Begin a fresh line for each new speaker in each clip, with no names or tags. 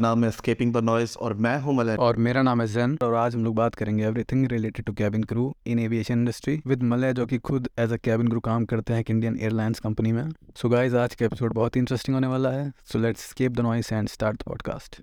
नाम है escaping the noise और मैं हूँ मलय
और मेरा नाम है जैन और आज हम लोग बात करेंगे everything related to cabin crew in aviation industry with Malay जो कि खुद एज अ कैबिन क्रू काम करते हैं इंडियन एयरलाइंस कंपनी में। सो so गाइज़ आज का एपिसोड बहुत ही इंटरेस्टिंग होने वाला है। So let's escape the noise and start the podcast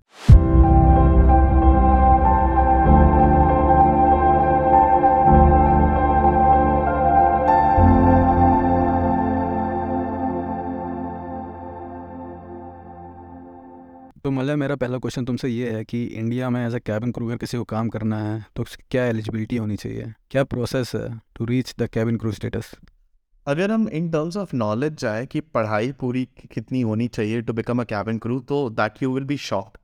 तो मतलब मेरा पहला क्वेश्चन तुमसे ये है कि इंडिया में एज अ कैबिन क्रू अगर किसी को काम करना है तो क्या एलिजिबिलिटी होनी चाहिए? क्या प्रोसेस है to reach the cabin crew status
अगर हम इन टर्म्स ऑफ़ नॉलेज जाए कि पढ़ाई पूरी कितनी होनी चाहिए to become a cabin crew तो that you will be shocked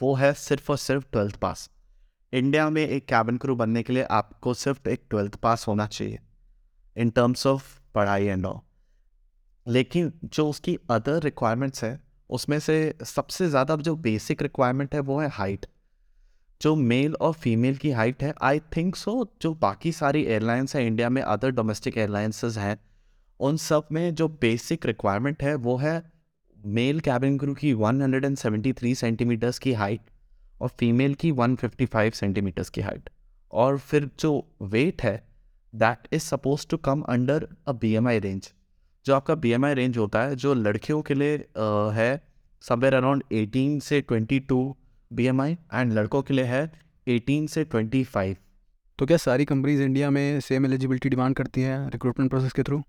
वो है सिर्फ़ और सिर्फ़ ट्वेल्थ पास इंडिया में एक कैबिन क्रू बनने के लिए आपको सिर्फ़ एक ट्वेल्थ पास होना चाहिए इन टर्म्स ऑफ़ पढ़ाई एंड ऑल लेकिन जो उसकी अदर रिक्वायरमेंट्स है उसमें से सबसे ज़्यादा जो बेसिक रिक्वायरमेंट है वो है हाइट जो मेल और फीमेल की हाइट है आई थिंक सो जो बाकी सारी एयरलाइंस हैं इंडिया में अदर डोमेस्टिक एयरलाइंसेज हैं, उन सब में जो बेसिक रिक्वायरमेंट है वो है मेल कैबिन क्रू की 173 सेंटीमीटर्स की हाइट और फीमेल की 155 सेंटीमीटर्स की हाइट और फिर जो वेट है that is suppose to come under a BMI range जो आपका बीएमआई रेंज होता है जो लड़कियों के लिए आ, है समवेयर अराउंड 18 से 22 बीएमआई एंड लड़कों के लिए है 18 से 25
तो क्या सारी कंपनीज़ इंडिया में सेम एलिजिबिलिटी डिमांड करती हैं रिक्रूटमेंट प्रोसेस के through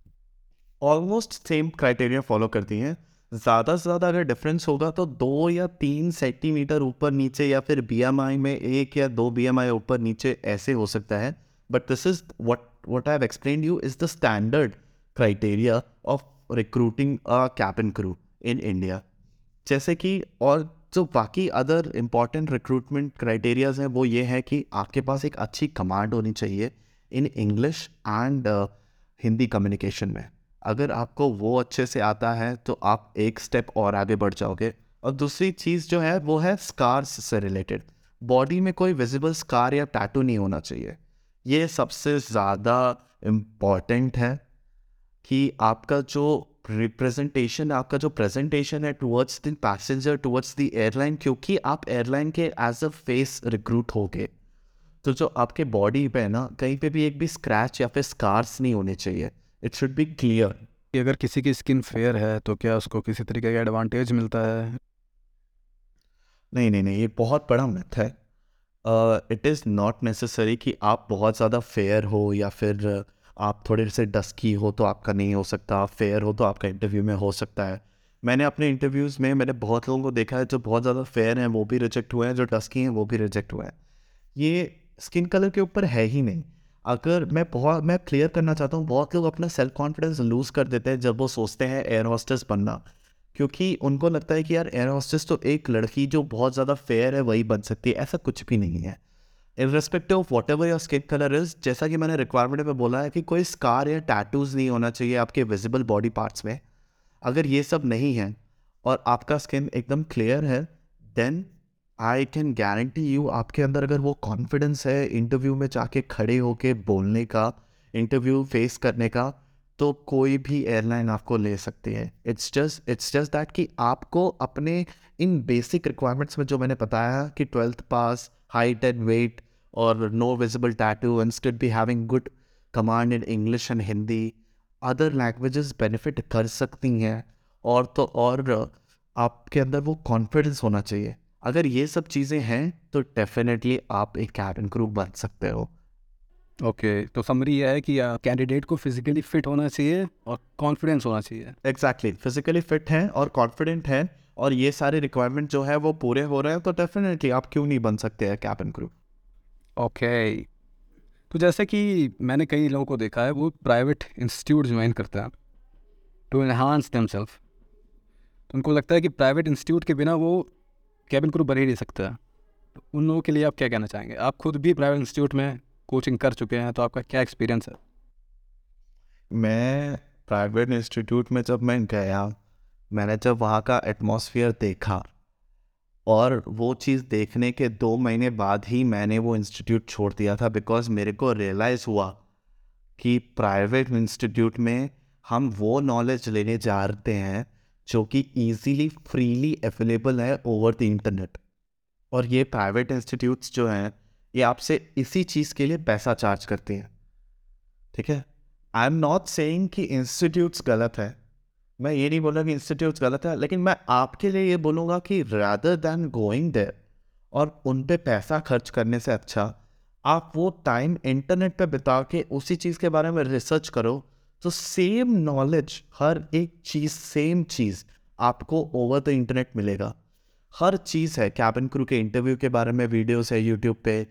almost same criteria follow करती हैं. ज़्यादा से ज़्यादा अगर डिफरेंस होगा तो दो या तीन सेंटीमीटर ऊपर नीचे या फिर बीएमआई में एक या दो बीएमआई ऊपर नीचे ऐसे हो सकता है. But this is what what I have explain you is the standard criteria of recruiting a cabin crew in India जैसे कि और जो बाकी अदर इंपॉर्टेंट रिक्रूटमेंट क्राइटेरियाज हैं, वो ये है कि आपके पास एक अच्छी कमांड होनी चाहिए in English and Hindi communication में। अगर आपको वो अच्छे से आता है तो आप एक स्टेप और आगे बढ़ जाओगे। और दूसरी चीज़ जो है, वो है स्कार्स से रिलेटेड बॉडी में कोई विजिबल स्कार या टैटू नहीं होना चाहिए। ये सबसे ज़्यादा इंपॉर्टेंट है। कि आपका जो रिप्रेजेंटेशन आपका जो प्रेजेंटेशन है towards the passenger towards the airline क्योंकि आप एयरलाइन के एज अ फेस रिक्रूट हो गए। तो जो आपके बॉडी पे है ना कहीं पे भी एक भी स्क्रैच या फिर स्कार्स नहीं होने चाहिए। इट शुड बी क्लियर कि
अगर किसी की स्किन फेयर है तो क्या उसको किसी तरीके का एडवांटेज मिलता है?
नहीं नहीं नहीं ये बहुत बड़ा मिथ है। इट इज़ नॉट नेसेसरी कि आप बहुत ज़्यादा फेयर हो या फिर uh, आप थोड़े से डस्की हो तो आपका नहीं हो सकता फेयर हो तो आपका इंटरव्यू में हो सकता है। मैंने अपने इंटरव्यूज़ में, मैंने बहुत लोगों को देखा है जो बहुत ज़्यादा फेयर हैं, वो भी रिजेक्ट हुए हैं, जो डस्की हैं, वो भी रिजेक्ट हुए हैं। ये स्किन कलर के ऊपर है ही नहीं। अगर मैं बहुत, मैं क्लियर करना चाहता हूँ, बहुत लोग अपना सेल्फ कॉन्फिडेंस लूज़ कर देते हैं जब वो सोचते हैं एयर हॉस्टेस बनना। क्योंकि उनको लगता है कि यार एयर हॉस्टेस तो एक लड़की जो बहुत ज़्यादा फेयर है, वही बन सकती है, ऐसा कुछ भी नहीं है। In respective of whatever your skin colour is जैसा कि मैंने रिक्वायरमेंट में बोला है कि कोई स्कार या टैटूज नहीं होना चाहिए आपके विजिबल बॉडी पार्ट्स में। अगर ये सब नहीं है और आपका स्किन एकदम क्लियर है then I can guarantee you आपके अंदर अगर वो कॉन्फिडेंस है इंटरव्यू में जाके खड़े होके बोलने का इंटरव्यू फेस करने का तो कोई भी एयरलाइन आपको ले सकती है। It's just it's just that कि आपको अपने इन बेसिक रिक्वायरमेंट्स में जो मैंने बताया कि twelfth pass height and weight or no visible tattoo, instead be having good command in English and Hindi. Other languages benefit कर सकती हैं और तो और आपके अंदर वो कॉन्फिडेंस होना चाहिए अगर ये सब चीज़ें हैं तो डेफिनेटली आप एक कैबिन क्रू बन सकते हो
ओके okay, तो समरी यह है कि कैंडिडेट को फिजिकली फिट होना चाहिए और कॉन्फिडेंस होना चाहिए
एग्जैक्टली फिजिकली फिट हैं और कॉन्फिडेंट हैं और ये सारे रिक्वायरमेंट जो है वो पूरे हो रहे हैं तो डेफिनेटली आप क्यों नहीं बन सकते हैं कैबिन क्रू
ओके तो जैसे कि मैंने कई लोगों को देखा है, वो प्राइवेट इंस्टीट्यूट ज्वाइन करते हैं टू इन्हांस दम सेल्फ तो उनको लगता है कि प्राइवेट इंस्टीट्यूट के बिना वो कैबिन क्रू बन ही नहीं सकता तो उन लोगों के लिए आप क्या कहना चाहेंगे? आप खुद भी प्राइवेट इंस्टीट्यूट में कोचिंग कर चुके हैं तो आपका क्या एक्सपीरियंस है?
मैं प्राइवेट इंस्टीट्यूट में जब मैं गया, मैंने जब वहाँ का एटमॉस्फेयर देखा और वो चीज़ देखने के दो महीने बाद ही मैंने वो इंस्टीट्यूट छोड़ दिया था बिकॉज़ मेरे को रियलाइज़ हुआ कि प्राइवेट इंस्टीट्यूट में हम वो नॉलेज लेने जा रहे हैं जो कि ईजीली फ्रीली अवेलेबल है ओवर द इंटरनेट और ये प्राइवेट इंस्टीट्यूट्स जो हैं, ये आपसे इसी चीज़ के लिए पैसा चार्ज करती हैं। ठीक है? आई एम नॉट सेइंग कि इंस्टीट्यूट्स गलत है। मैं ये नहीं बोल रहा कि इंस्टीट्यूट्स गलत है, लेकिन मैं आपके लिए ये बोलूँगा कि रादर दैन गोइंग देर और उन पे पैसा खर्च करने से अच्छा आप वो टाइम इंटरनेट पे बिता के उसी चीज़ के बारे में रिसर्च करो तो सेम नॉलेज हर एक चीज़ सेम चीज़ आपको ओवर द इंटरनेट मिलेगा। हर चीज़ है कैबिन क्रू के इंटरव्यू के बारे में वीडियोस है यूट्यूब पे,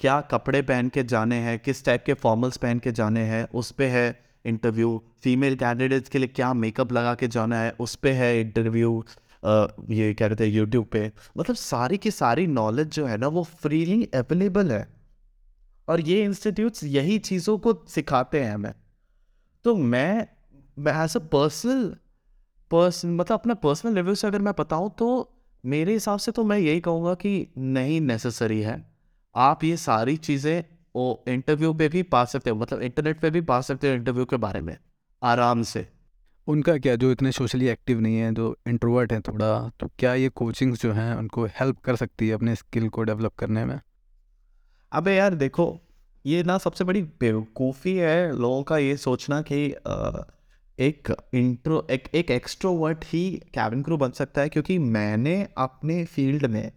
क्या कपड़े पहन के जाने हैं, किस टाइप के फॉर्मल्स पहन के जाने हैं, उस पर है इंटरव्यू फीमेल कैंडिडेट्स के लिए क्या मेकअप लगा के जाना है, उस पर है इंटरव्यू ये कह रहे थे यूट्यूब पे। मतलब सारी की सारी नॉलेज जो है ना, वो फ्रीली अवेलेबल है। और ये इंस्टीट्यूट्स यही चीज़ों को सिखाते हैं हमें। तो मैं मैं एज अ पर्सनल पर्सन मतलब अपना पर्सनल लेवल से अगर मैं बताऊँ तो मेरे हिसाब से तो मैं यही कहूँगा कि नहीं नेसेसरी है। आप ये सारी चीज़ें वो इंटरव्यू पे भी पा सकते हो मतलब इंटरनेट पे भी पा सकते हो इंटरव्यू के बारे में आराम से।
उनका क्या जो इतने सोशली एक्टिव नहीं है जो इंट्रोवर्ट हैं थोड़ा तो क्या ये कोचिंग्स जो हैं उनको हेल्प कर सकती है अपने स्किल को डेवलप करने में?
अबे यार देखो ये ना सबसे बड़ी बेवकूफ़ी है लोगों का ये सोचना कि एक इंट्रो एक एक एक्स्ट्रोवर्ट ही कैबिन क्रू बन सकता है क्योंकि मैंने अपने फ़ील्ड में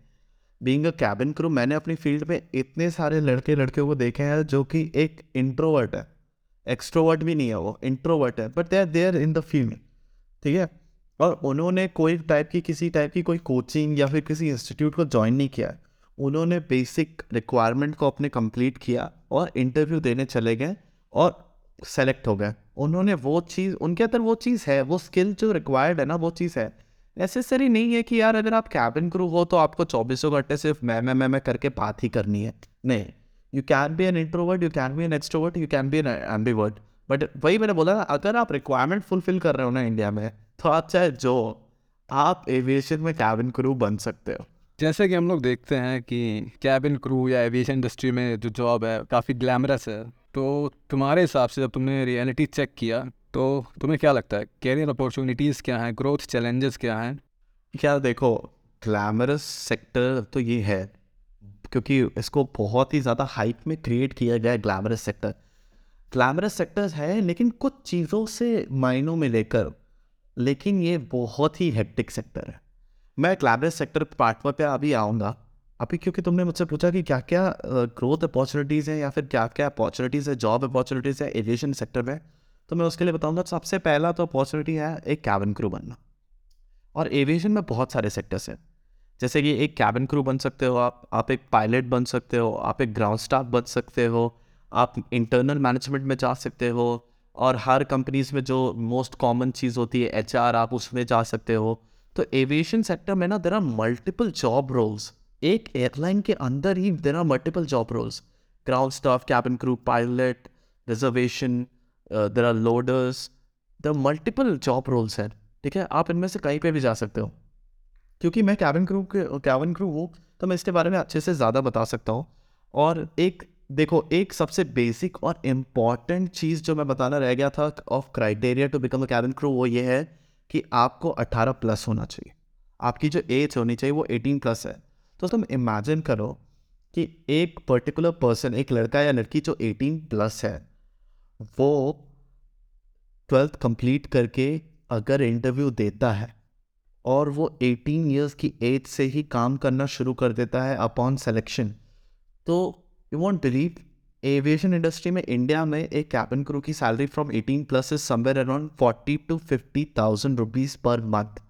बीइंग अ कैबिन क्रू मैंने अपनी फ़ील्ड में इतने सारे लड़के लड़कियों को देखे हैं जो कि एक इंट्रोवर्ट है। एक्स्ट्रोवर्ट भी नहीं है वो इंट्रोवर्ट है but they are there in the field ठीक है? और उन्होंने कोई टाइप की, किसी टाइप की कोई कोचिंग या फिर किसी इंस्टीट्यूट को ज्वाइन नहीं किया उन्होंने बेसिक रिक्वायरमेंट को अपने कंप्लीट किया और इंटरव्यू देने चले गए और सेलेक्ट हो गए। उन्होंने वो चीज़, उनके अंदर वो चीज़ है, वो स्किल जो रिक्वायर्ड है ना, वो चीज़ है। नेसेसरी नहीं है कि यार अगर आप कैबिन क्रू हो तो आपको चौबीसों घंटे सिर्फ़ मैं मैं मैं मैं करके बात ही करनी है। नहीं you can be an introvert you can be an extrovert you can be an ambivert but वही मैंने बोला ना, अगर आप रिक्वायरमेंट फुलफिल कर रहे हो ना इंडिया में तो आप चाहे जो, आप एविएशन में कैबिन क्रू बन सकते हो।
जैसे कि हम लोग देखते हैं कि कैबिन क्रू या एविएशन इंडस्ट्री में जो जॉब है, काफ़ी ग्लैमरस है। तो तुम्हारे हिसाब से जब तुमने रियलिटी चेक किया तो तुम्हें क्या लगता है कैरियर अपॉर्चुनिटीज़ क्या हैं ग्रोथ चैलेंजेस क्या हैं?
क्या देखो ग्लैमरस सेक्टर तो ये है, क्योंकि इसको बहुत ही ज़्यादा हाइप में क्रिएट किया गया है ग्लैमरस सेक्टर ग्लैमरस सेक्टर्स है, लेकिन कुछ चीज़ों से मायनों में लेकर, लेकिन ये बहुत ही हेक्टिक सेक्टर है। मैं ग्लैमरस सेक्टर पार्ट पे अभी आऊँगा। अभी क्योंकि तुमने मुझसे पूछा कि क्या क्या ग्रोथ अपॉर्चुनिटीज़ हैं या फिर क्या क्या अपॉर्चुनिटीज़ है जॉब अपॉर्चुनिटीज़ है एविएशन सेक्टर में। तो मैं उसके लिए बताऊँगा, सबसे पहला तो अपॉर्चुनिटी है एक कैबिन क्रू बनना। और एविएशन में बहुत सारे सेक्टर्स हैं। जैसे कि एक कैबिन क्रू बन सकते हो आप आप एक पायलट बन सकते हो, आप एक ग्राउंड स्टाफ बन सकते हो, आप इंटरनल मैनेजमेंट में जा सकते हो, और हर कंपनीज़ में जो मोस्ट कॉमन चीज़ होती है एचआर आप उसमें जा सकते हो। तो एविएशन सेक्टर में ना there are multiple job roles एक एयरलाइन के अंदर ही there are multiple job roles ground staff cabin crew pilot reservation there are loaders the multiple job roles हैं, ठीक है? आप इनमें से कहीं पे भी जा सकते हो। क्योंकि मैं कैबिन क्रू के कैबिन क्रू हूँ तो मैं इसके बारे में अच्छे से ज़्यादा बता सकता हूँ। और एक, देखो, एक सबसे बेसिक और इंपॉर्टेंट चीज़ जो मैं बताना रह गया था of criteria to become a cabin crew वो ये है कि आपको 18 प्लस होना चाहिए। आपकी जो एज होनी चाहिए, वो 18 प्लस है। तो तुम इमेजिन करो कि एक पर्टिकुलर पर्सन एक लड़का या लड़की जो 18 प्लस है, वो ट्वेल्थ कंप्लीट करके अगर इंटरव्यू देता है और वो 18 इयर्स की एज से ही काम करना शुरू कर देता है अपॉन सेलेक्शन तो you won't believe aviation industry में इंडिया में एक कैबिन क्रू की salary from 18 plus is somewhere around 40 to 50 thousand rupees per month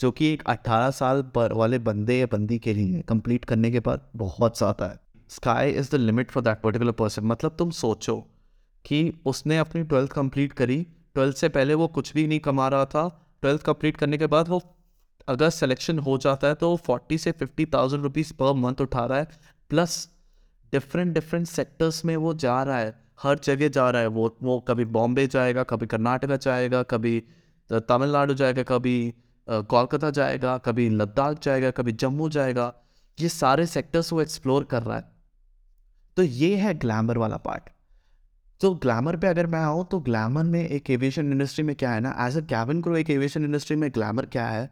जो कि एक 18 साल पर वाले बंदे या बंदी के लिए कंप्लीट करने के बाद बहुत ज़्यादा है। Sky is the limit for that particular person मतलब तुम सोचो कि उसने अपनी ट्वेल्थ कंप्लीट करी ट्वेल्थ से पहले वो कुछ भी नहीं कमा रहा था। ट्वेल्थ कंप्लीट करने के बाद वो अगर सिलेक्शन हो जाता है तो वो फोर्टी से fifty thousand rupees per month उठा रहा है। प्लस डिफरेंट डिफरेंट सेक्टर्स में वो जा रहा है। हर जगह जा रहा है। वो वो कभी बॉम्बे जाएगा, कभी कर्नाटका जाएगा, कभी तमिलनाडु जाएगा, कभी कोलकाता जाएगा, कभी लद्दाख जाएगा, कभी जम्मू जाएगा। ये सारे सेक्टर्स वो एक्सप्लोर कर रहा है। तो ये है ग्लैमर वाला पार्ट तो ग्लैमर पे अगर मैं आऊँ तो ग्लैमर में एक एविएशन इंडस्ट्री में क्या है ना एज अ कैबिन क्रू एक एविएशन इंडस्ट्री में ग्लैमर क्या है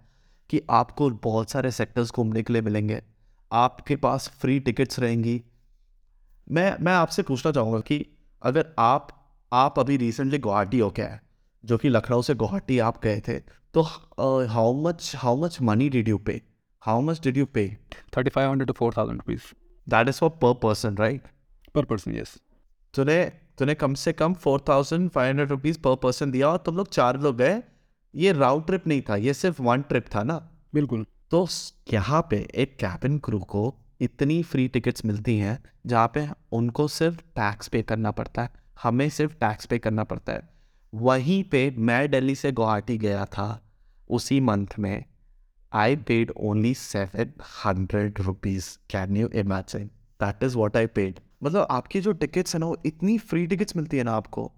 कि आपको बहुत सारे सेक्टर्स घूमने के लिए मिलेंगे। आपके पास फ्री टिकट्स रहेंगी। मैं मैं आपसे पूछना चाहूँगा कि अगर आप आप अभी रिसेंटली गुवाहाटी हो क्या है जो कि लखनऊ से गुवाहाटी आप गए थे तो how much how much money did you pay how much did you pay
thirty five hundred to four thousand rupees.
That is for per person right
per person yes
तूने तूने कम से कम four thousand five hundred rupees per person दिया और तुम लोग चार लोग गए। ये राउंड ट्रिप नहीं था ये सिर्फ़ वन ट्रिप था ना?
बिल्कुल।
तो यहाँ पे एक कैबिन क्रू को इतनी फ्री टिकट्स मिलती हैं जहाँ पे उनको सिर्फ़ टैक्स पे करना पड़ता है हमें सिर्फ़ टैक्स पे करना पड़ता है। वहीं पे मैं दिल्ली से गुवाहाटी गया था उसी मंथ में I paid only seven hundred rupees can you imagine that is what I paid मतलब आपकी जो टिकट्स है ना, वो इतनी फ्री टिकट्स मिलती है ना आपको।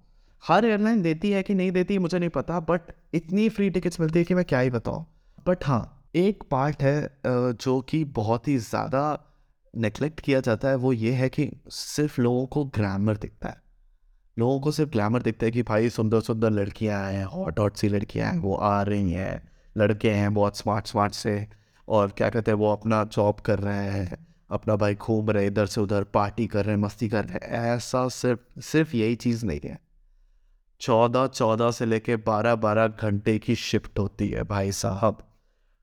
हर एयरलाइन देती है कि नहीं देती, मुझे नहीं पता बट इतनी फ्री टिकट्स मिलती है कि मैं क्या ही बताऊँ। बट हाँ एक पार्ट है जो कि बहुत ही ज़्यादा नेगलेक्ट किया जाता है, वो ये है कि सिर्फ़ लोगों को ग्रामर दिखता है। लोगों को सिर्फ़ ग्लैमर दिखता है कि भाई सुंदर सुंदर लड़कियाँ हैं हॉट हॉट सी लड़कियाँ हैं, वो आ रही हैं, लड़के हैं बहुत स्मार्ट स्मार्ट से, और क्या कहते हैं, वो अपना जॉब कर रहे हैं। अपना भाई घूम रहे इधर से उधर पार्टी कर रहे मस्ती कर रहे ऐसा सिर्फ़ सिर्फ़ यही चीज़ नहीं है। चौदह चौदह से लेके बारह बारह घंटे की शिफ्ट होती है भाई साहब।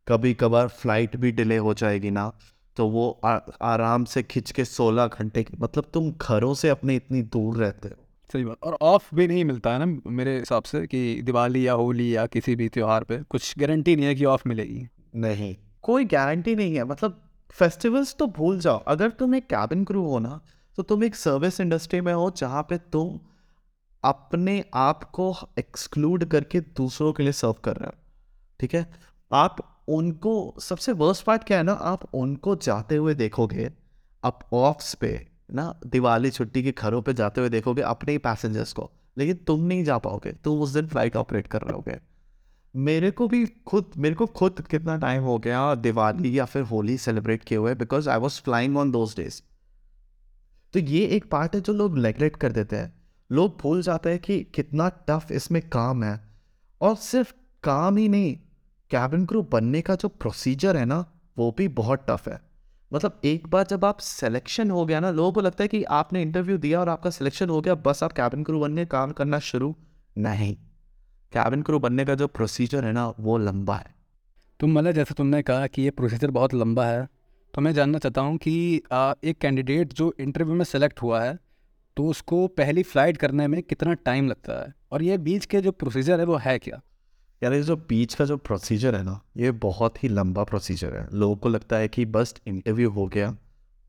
कभी कभार फ़्लाइट भी डिले हो जाएगी ना तो वो आ, आराम से खिंच के सोलह घंटे की मतलब तुम घरों से अपने इतनी दूर रहते हो।
सही बात। और ऑफ़ भी नहीं मिलता है ना मेरे हिसाब से कि दिवाली या होली या किसी भी त्यौहार पे कुछ गारंटी नहीं है कि ऑफ़ मिलेगी।
नहीं कोई गारंटी नहीं है। मतलब फेस्टिवल्स तो भूल जाओ। अगर तुम एक कैबिन क्रू हो ना तो तुम एक सर्विस इंडस्ट्री में हो जहाँ पे तुम अपने आप को एक्सक्लूड करके दूसरों के लिए सर्व कर रहे हो। ठीक है? आप उनको, सबसे वर्स्ट पार्ट क्या है ना, आप उनको जाते हुए देखोगे, आप ऑफ्स पे, ना, दिवाली छुट्टी के घरों पे जाते हुए देखोगे अपने ही पैसेंजर्स को, लेकिन तुम नहीं जा पाओगे, तुम उस दिन फ़्लाइट ऑपरेट कर रहे होगे मेरे को भी खुद, मेरे को खुद कितना टाइम हो गया दिवाली या फिर होली सेलिब्रेट किए हुए because I was flying on those days तो ये एक पार्ट है जो लोग नेगलेक्ट कर देते हैं। लोग भूल जाते हैं कि कितना टफ इसमें काम है। और सिर्फ़ काम ही नहीं कैबिन क्रू बनने का जो प्रोसीजर है ना, वो भी बहुत टफ है। मतलब एक बार जब आप सिलेक्शन हो गया ना, लोगों को लगता है कि आपने इंटरव्यू दिया और आपका सिलेक्शन हो गया, बस आप कैबिन क्रू बनने, काम करना शुरू नहीं। कैबिन क्रू बनने का जो प्रोसीजर है ना वो लंबा है।
तुम मतलब जैसे तुमने कहा कि ये प्रोसीजर बहुत लंबा है तो मैं जानना चाहता हूँ कि एक कैंडिडेट जो इंटरव्यू में सेलेक्ट हुआ है तो उसको पहली फ़्लाइट करने में कितना टाइम लगता है? और ये बीच के जो प्रोसीजर है वो है क्या?
यार ये जो बीच का जो प्रोसीजर है ना ये बहुत ही लंबा प्रोसीजर है। लोगों को लगता है कि बस इंटरव्यू हो गया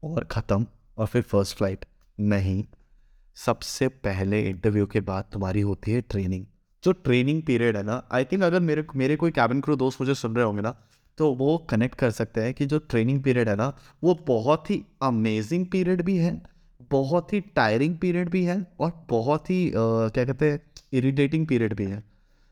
और ख़त्म और फिर फ़र्स्ट फ़्लाइट नहीं। सबसे पहले इंटरव्यू के बाद तुम्हारी होती है ट्रेनिंग जो ट्रेनिंग पीरियड है ना आई थिंक अगर मेरे मेरे कोई कैबिन क्रू दोस्त मुझे सुन रहे होंगे ना तो वो कनेक्ट कर सकते हैं कि जो ट्रेनिंग पीरियड है ना वो बहुत ही अमेजिंग पीरियड भी है बहुत ही टायरिंग पीरियड भी है और बहुत ही आ, क्या कहते हैं इरिटेटिंग पीरियड भी है।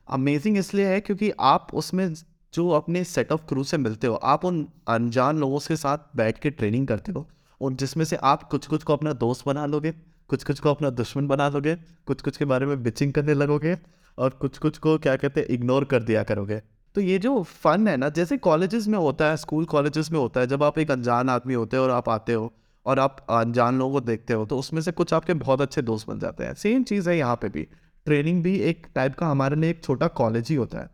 अमेजिंग इसलिए है क्योंकि आप उसमें जो अपने सेट ऑफ़ क्रू से मिलते हो आप उन अनजान लोगों के साथ बैठ के ट्रेनिंग करते हो और जिसमें से आप कुछ कुछ को अपना दोस्त बना लोगे कुछ कुछ को अपना दुश्मन बना लोगे कुछ कुछ के बारे में बिचिंग करने लगोगे और कुछ कुछ को क्या कहते हैं इग्नोर कर दिया करोगे। तो ये जो फन है ना, जैसे कॉलेजेस में होता है स्कूल कॉलेजेस में होता है, जब आप एक अनजान आदमी होते हो और आप आते हो और आप अनजान लोगों को देखते हो तो उसमें से कुछ आपके बहुत अच्छे दोस्त बन जाते हैं। सेम चीज़ है यहाँ पे भी। ट्रेनिंग भी एक टाइप का हमारे लिए एक छोटा कॉलेज ही होता है।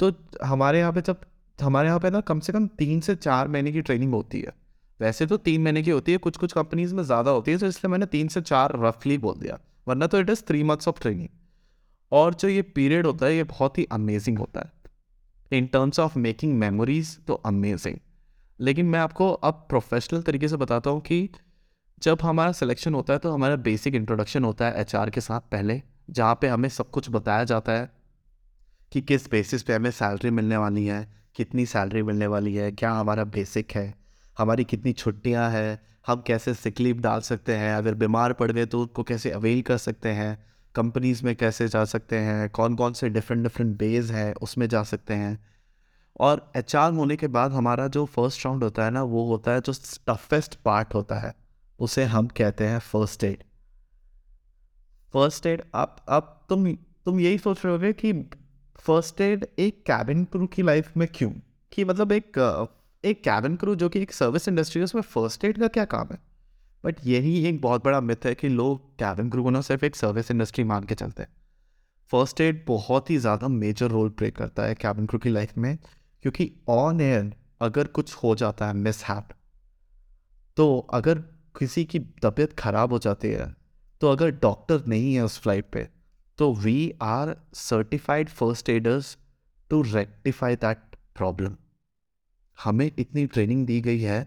तो हमारे यहाँ पे जब, हमारे यहाँ पे ना कम से कम तीन से चार महीने की ट्रेनिंग होती है। वैसे तो तीन महीने की होती है, कुछ कुछ कंपनीज़ में ज़्यादा होती है तो इसलिए मैंने तीन से चार रफली बोल दिया। वरना तो it is three months of training और जो ये पीरियड होता है, ये बहुत ही अमेजिंग होता है। In terms of making memories तो अमेजिंग लेकिन मैं आपको अब प्रोफेशनल तरीके से बताता हूँ कि जब हमारा सिलेक्शन होता है तो हमारा बेसिक इंट्रोडक्शन होता है एचआर के साथ पहले, जहाँ पे हमें सब कुछ बताया जाता है कि किस बेसिस पे हमें सैलरी मिलने वाली है, कितनी सैलरी मिलने वाली है, क्या हमारा बेसिक है, हमारी कितनी छुट्टियाँ हैं, हम कैसे सिक लीव डाल सकते हैं, अगर बीमार पड़ गए तो उसको कैसे अवेल कर सकते हैं। कंपनीज़ में कैसे जा सकते हैं कौन कौन से डिफरेंट डिफरेंट बेज हैं, उसमें जा सकते हैं। और एचआर होने के बाद हमारा जो फ़र्स्ट राउंड होता है ना, वो होता है जो टफेस्ट पार्ट होता है, उसे हम कहते हैं फ़र्स्ट एड फ़र्स्ट एड आप अब तुम तुम यही सोच रहे होगे कि फ़र्स्ट एड एक कैबिन क्रू की लाइफ में क्यों? कि मतलब एक एक कैबिन क्रू जो कि एक सर्विस इंडस्ट्री है, उसमें फ़र्स्ट एड का क्या काम है? बट यही एक बहुत बड़ा मिथ है कि लोग कैबिन क्रू को ना सिर्फ़ एक सर्विस इंडस्ट्री मान के चलते हैं। फ़र्स्ट एड बहुत ही ज़्यादा मेजर रोल प्ले करता है कैबिन क्रू की लाइफ में, क्योंकि ऑन एयर अगर कुछ हो जाता है मिस तो अगर किसी की तबीयत ख़राब हो जाती है तो अगर डॉक्टर नहीं है उस फ़्लाइट पे तो we are certified first aiders to rectify that problem हमें इतनी ट्रेनिंग दी गई है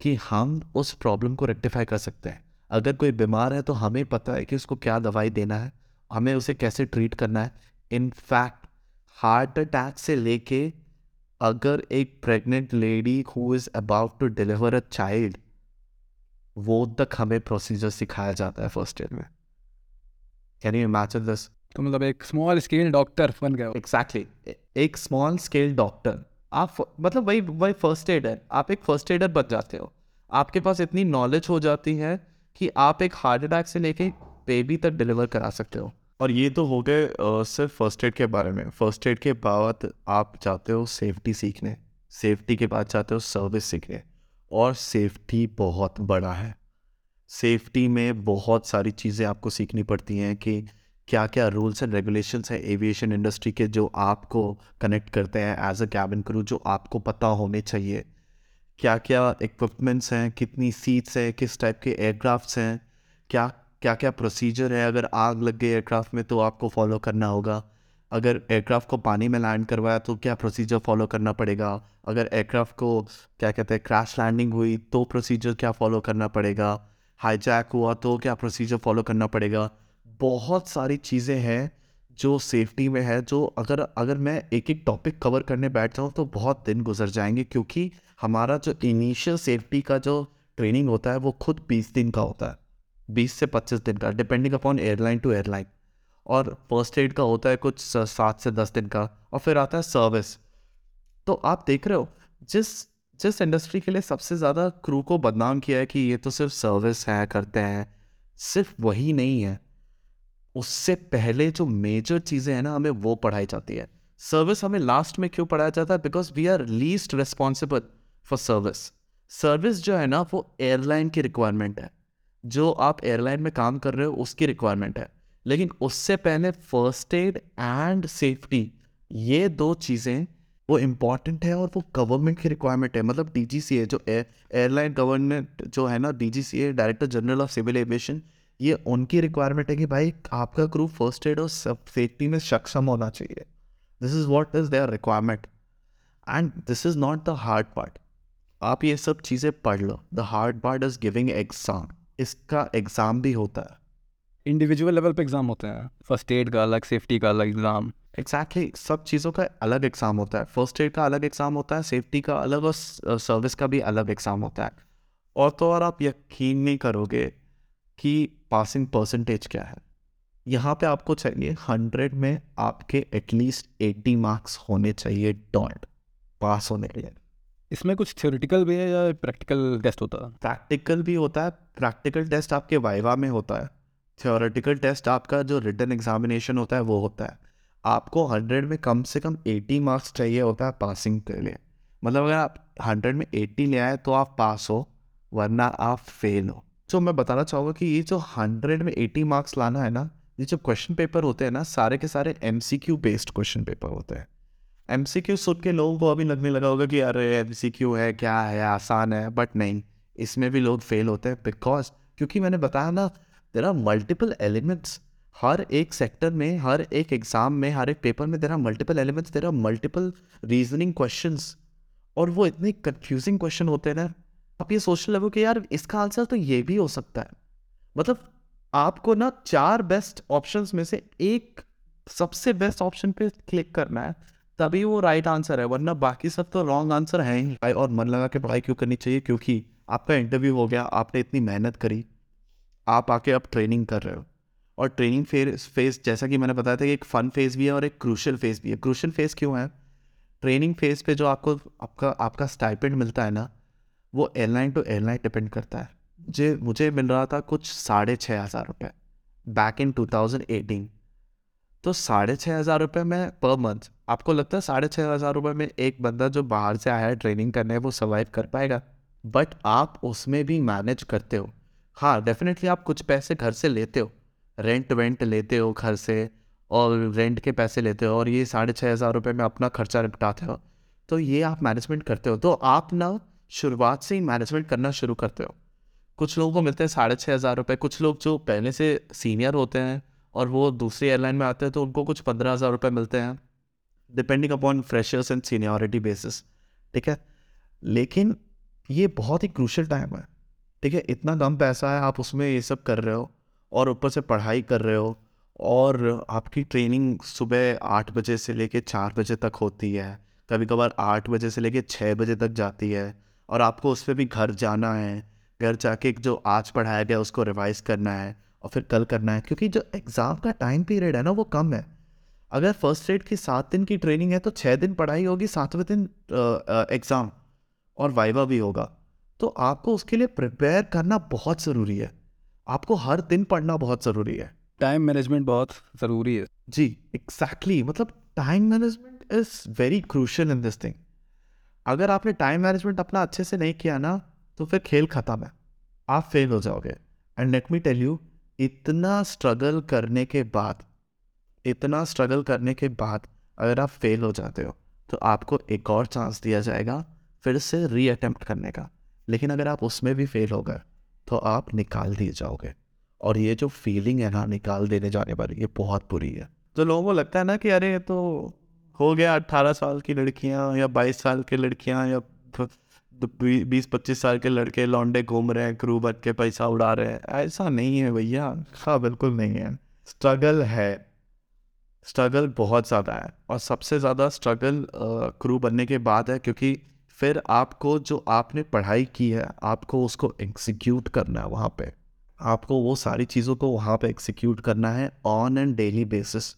कि हम उस प्रॉब्लम को रेक्टिफाई कर सकते हैं। अगर कोई बीमार है तो हमें पता है कि उसको क्या दवाई देना है हमें उसे कैसे ट्रीट करना है। इनफैक्ट हार्ट अटैक से लेके अगर एक pregnant lady who is about to deliver a child वो तक हमें प्रोसीजर सिखाया जाता है फ़र्स्ट ईयर में। कैन यू इमेजिन दिस
तो मतलब एक स्मॉल स्केल डॉक्टर बन गए
एग्जैक्टली एक स्मॉल स्केल डॉक्टर आप मतलब वही वही फ़र्स्ट एड है आप एक फ़र्स्ट एडर बन जाते हो। आपके पास इतनी नॉलेज हो जाती है कि आप एक हार्ट अटैक से लेके बेबी तक डिलीवर करा सकते हो। और ये तो हो गए सिर्फ़ फ़र्स्ट एड के बारे में। फ़र्स्ट एड के बाद आप जाते हो सेफ्टी सीखने। सेफ्टी के बाद जाते हो सर्विस सीखने। और सेफ्टी बहुत बड़ा है। सेफ्टी में बहुत सारी चीज़ें आपको सीखनी पड़ती हैं कि क्या क्या रूल्स एंड रेगुलेशंस हैं एविएशन इंडस्ट्री के जो आपको कनेक्ट करते हैं एज अ कैबिन क्रू जो आपको पता होने चाहिए? क्या क्या इक्विपमेंट्स हैं? कितनी सीट्स हैं? किस टाइप के एयरक्राफ्ट्स हैं? क्या क्या क्या प्रोसीजर है? अगर आग लग गई एयरक्राफ्ट में तो आपको फॉलो करना होगा। अगर एयरक्राफ्ट को पानी में लैंड करवाया तो क्या प्रोसीजर फॉलो करना पड़ेगा? अगर एयरक्राफ्ट को, क्या कहते हैं क्रैश लैंडिंग हुई तो प्रोसीजर क्या फॉलो करना पड़ेगा? हाईजैक हुआ तो क्या प्रोसीजर फॉलो करना पड़ेगा? बहुत सारी चीज़ें हैं जो सेफ्टी में है, जो अगर अगर मैं एक एक टॉपिक कवर करने बैठ जाऊँ तो बहुत दिन गुजर जाएँगे क्योंकि हमारा जो इनिशियल सेफ्टी का जो ट्रेनिंग होता है वो खुद बीस दिन का होता है। बीस से पच्चीस दिन का depending upon airline to airline और फ़र्स्ट एड का होता है कुछ सात से दस दिन का और फिर आता है सर्विस तो आप देख रहे हो, जिस जिस इंडस्ट्री के लिए सबसे ज़्यादा क्रू को बदनाम किया है कि ये तो सिर्फ़ सर्विस है, करते हैं, सिर्फ़ वही नहीं है। उससे पहले जो मेजर चीज़ें हैं ना, हमें वो पढ़ाई जाती है। सर्विस हमें लास्ट में क्यों पढ़ाया जाता है? Because we are least responsible for service service जो है ना, वो एयरलाइन की रिक्वायरमेंट है। जो आप एयरलाइन में काम कर रहे हो, उसकी रिक्वायरमेंट है। लेकिन उससे पहले फ़र्स्ट एड एंड सेफ्टी ये दो चीज़ें, वो इंपॉर्टेंट है और वो गवर्नमेंट की रिक्वायरमेंट है। मतलब डी जी एयरलाइन गवर्नमेंट जो है ना D G C A director general of civil aviation ये उनकी रिक्वायरमेंट है कि भाई आपका क्रू फ़र्स्ट एड और सेफ्टी में सक्षम होना चाहिए। This is what is their requirement and this is not the hard part आप ये सब चीज़ें पढ़ लो। The hard part is giving exam इसका एग्ज़ाम भी होता है।
इंडिविजुअल लेवल पे एग्ज़ाम होते हैं। फ़र्स्ट एड का अलग सेफ्टी का अलग एग्ज़ाम
एग्जैक्टली exactly, सब चीज़ों का अलग एग्ज़ाम होता है। फ़र्स्ट एड का अलग एग्ज़ाम होता है। सेफ्टी का अलग और सर्विस का भी अलग एग्ज़ाम होता है। और तो और आप यकीन नहीं करोगे कि पासिंग परसेंटेज क्या है? यहाँ पे आपको चाहिए हंड्रेड में आपके एटलीस्ट एट्टी मार्क्स होने चाहिए डॉट पास होने के लिए।
इसमें कुछ थ्योरेटिकल भी है या प्रैक्टिकल टेस्ट होता है?
प्रैक्टिकल भी होता है प्रैक्टिकल टेस्ट आपके वाइवा में होता है। थ्योरेटिकल टेस्ट आपका जो रिटर्न एग्जामिनेशन होता है वो होता है। आपको हंड्रेड में कम से कम एटी मार्क्स चाहिए होता है पासिंग के लिए। मतलब अगर आप हंड्रेड में एट्टी ले आए तो आप पास हो वरना आप फेल हो। तो मैं बताना चाहूँगा कि ये जो हंड्रेड में एटी मार्क्स लाना है ना, ये जो क्वेश्चन पेपर होते हैं ना, सारे के सारे M C Q based question paper होते हैं। एम सी क्यू सुन के लोगों को अभी लगने लगा होगा कि अरे एम सी क्यू है, क्या है, आसान है बट नहीं, इसमें भी लोग फेल होते हैं बिकॉज़ क्योंकि मैंने बताया ना देर आर मल्टीपल एलिमेंट्स हर एक सेक्टर में, हर एक एग्ज़ाम में, हर एक पेपर में there are multiple elements there are multiple reasoning question और वो इतने कन्फ्यूजिंग क्वेश्चन होते हैं ना आप ये सोचने लगो कि यार इसका आंसर तो ये भी हो सकता है। मतलब आपको ना चार बेस्ट ऑप्शंस में से एक सबसे बेस्ट ऑप्शन पे क्लिक करना है, तभी वो राइट आंसर है, वरना बाकी सब तो रॉन्ग आंसर है ही। और मन लगा के पढ़ाई क्यों करनी चाहिए? क्योंकि आपका इंटरव्यू हो गया, आपने इतनी मेहनत करी, आप आके अब ट्रेनिंग कर रहे हो। और ट्रेनिंग फ़ेज़ फ़ेज़ जैसा कि मैंने बताया था कि एक फ़न फ़ेज़ भी है और एक क्रूशल फ़ेज़ भी है। क्रूशल फ़ेज़ क्यों है? ट्रेनिंग फ़ेज़ पे जो आपको, आपका आपका स्टाइपेंड मिलता है ना वो एयरलाइन टू एयरलाइन डिपेंड करता है। मुझे मुझे मिल रहा था कुछ साढ़े छः हज़ार रुपये back in two thousand eighteen तो साढ़े छः हज़ार रुपये में पर मंथ आपको लगता है साढ़े छः हज़ार रुपये में एक बंदा जो बाहर से आया है ट्रेनिंग करने, वो सर्वाइव कर पाएगा? बट आप उसमें भी मैनेज करते हो। हाँ डेफिनेटली आप कुछ पैसे घर से लेते हो। रेंट वेंट लेते हो घर से, और रेंट के पैसे लेते हो, और ये साढ़े छः हज़ार रुपये में अपना खर्चा निपटाते हो। तो ये आप मैनेजमेंट करते हो। तो आप ना शुरुआत से ही मैनेजमेंट करना शुरू करते हो। कुछ लोगों को मिलते हैं साढ़े छः हज़ार रुपये कुछ लोग जो पहले से सीनियर होते हैं और वो दूसरी एयरलाइन में आते हैं तो उनको कुछ पंद्रह हज़ार रुपये मिलते हैं depending upon freshers and seniority basis ठीक है? लेकिन ये बहुत ही क्रूशल टाइम है, ठीक है? इतना कम पैसा है, आप उसमें ये सब कर रहे हो और ऊपर से पढ़ाई कर रहे हो और आपकी ट्रेनिंग सुबह आठ बजे से लेके चार बजे तक होती है कभी कभार आठ बजे से लेके छः बजे तक जाती है और आपको उस पर भी घर जाना है घर जाके जो आज पढ़ाया गया उसको रिवाइज करना है और फिर कल करना है क्योंकि जो एग्ज़ाम का टाइम पीरियड है ना वो कम है। अगर फ़र्स्ट एड की सात दिन की ट्रेनिंग है तो छः दिन पढ़ाई होगी सातवें दिन एग्ज़ाम और वाइवा भी होगा। तो आपको उसके लिए प्रिपेयर करना बहुत ज़रूरी है। आपको हर दिन पढ़ना बहुत ज़रूरी है।
टाइम मैनेजमेंट बहुत ज़रूरी है।
जी एग्जैक्टली exactly, मतलब time management is very crucial in this thing अगर आपने टाइम मैनेजमेंट अपना अच्छे से नहीं किया ना तो फिर खेल ख़त्म है। आप फेल हो जाओगे। And let me tell you इतना स्ट्रगल करने के बाद, इतना स्ट्रगल करने के बाद अगर आप फेल हो जाते हो तो आपको एक और चांस दिया जाएगा फिर से री अटेम्प्ट करने का। लेकिन अगर आप उसमें भी फेल हो गए तो आप निकाल दिए जाओगे। और ये जो फीलिंग है ना, निकाल देने जाने वाली ये बहुत बुरी है। तो लोगों को लगता है ना कि अरे तो हो गया अट्ठारह साल की लड़कियाँ या बाईस साल की लड़कियाँ या बीस पच्चीस साल के लड़के लौंडे घूम रहे हैं क्रू बन के पैसा उड़ा रहे हैं। ऐसा नहीं है भैया हाँ बिल्कुल नहीं है। स्ट्रगल है। स्ट्रगल बहुत ज़्यादा है और सबसे ज़्यादा स्ट्रगल क्रू बनने के बाद है क्योंकि फिर आपको जो आपने पढ़ाई की है, आपको उसको एग्जीक्यूट करना है वहाँ पे। आपको वो सारी चीज़ों को वहाँ पे एग्जीक्यूट करना है ऑन एंड डेली बेसिस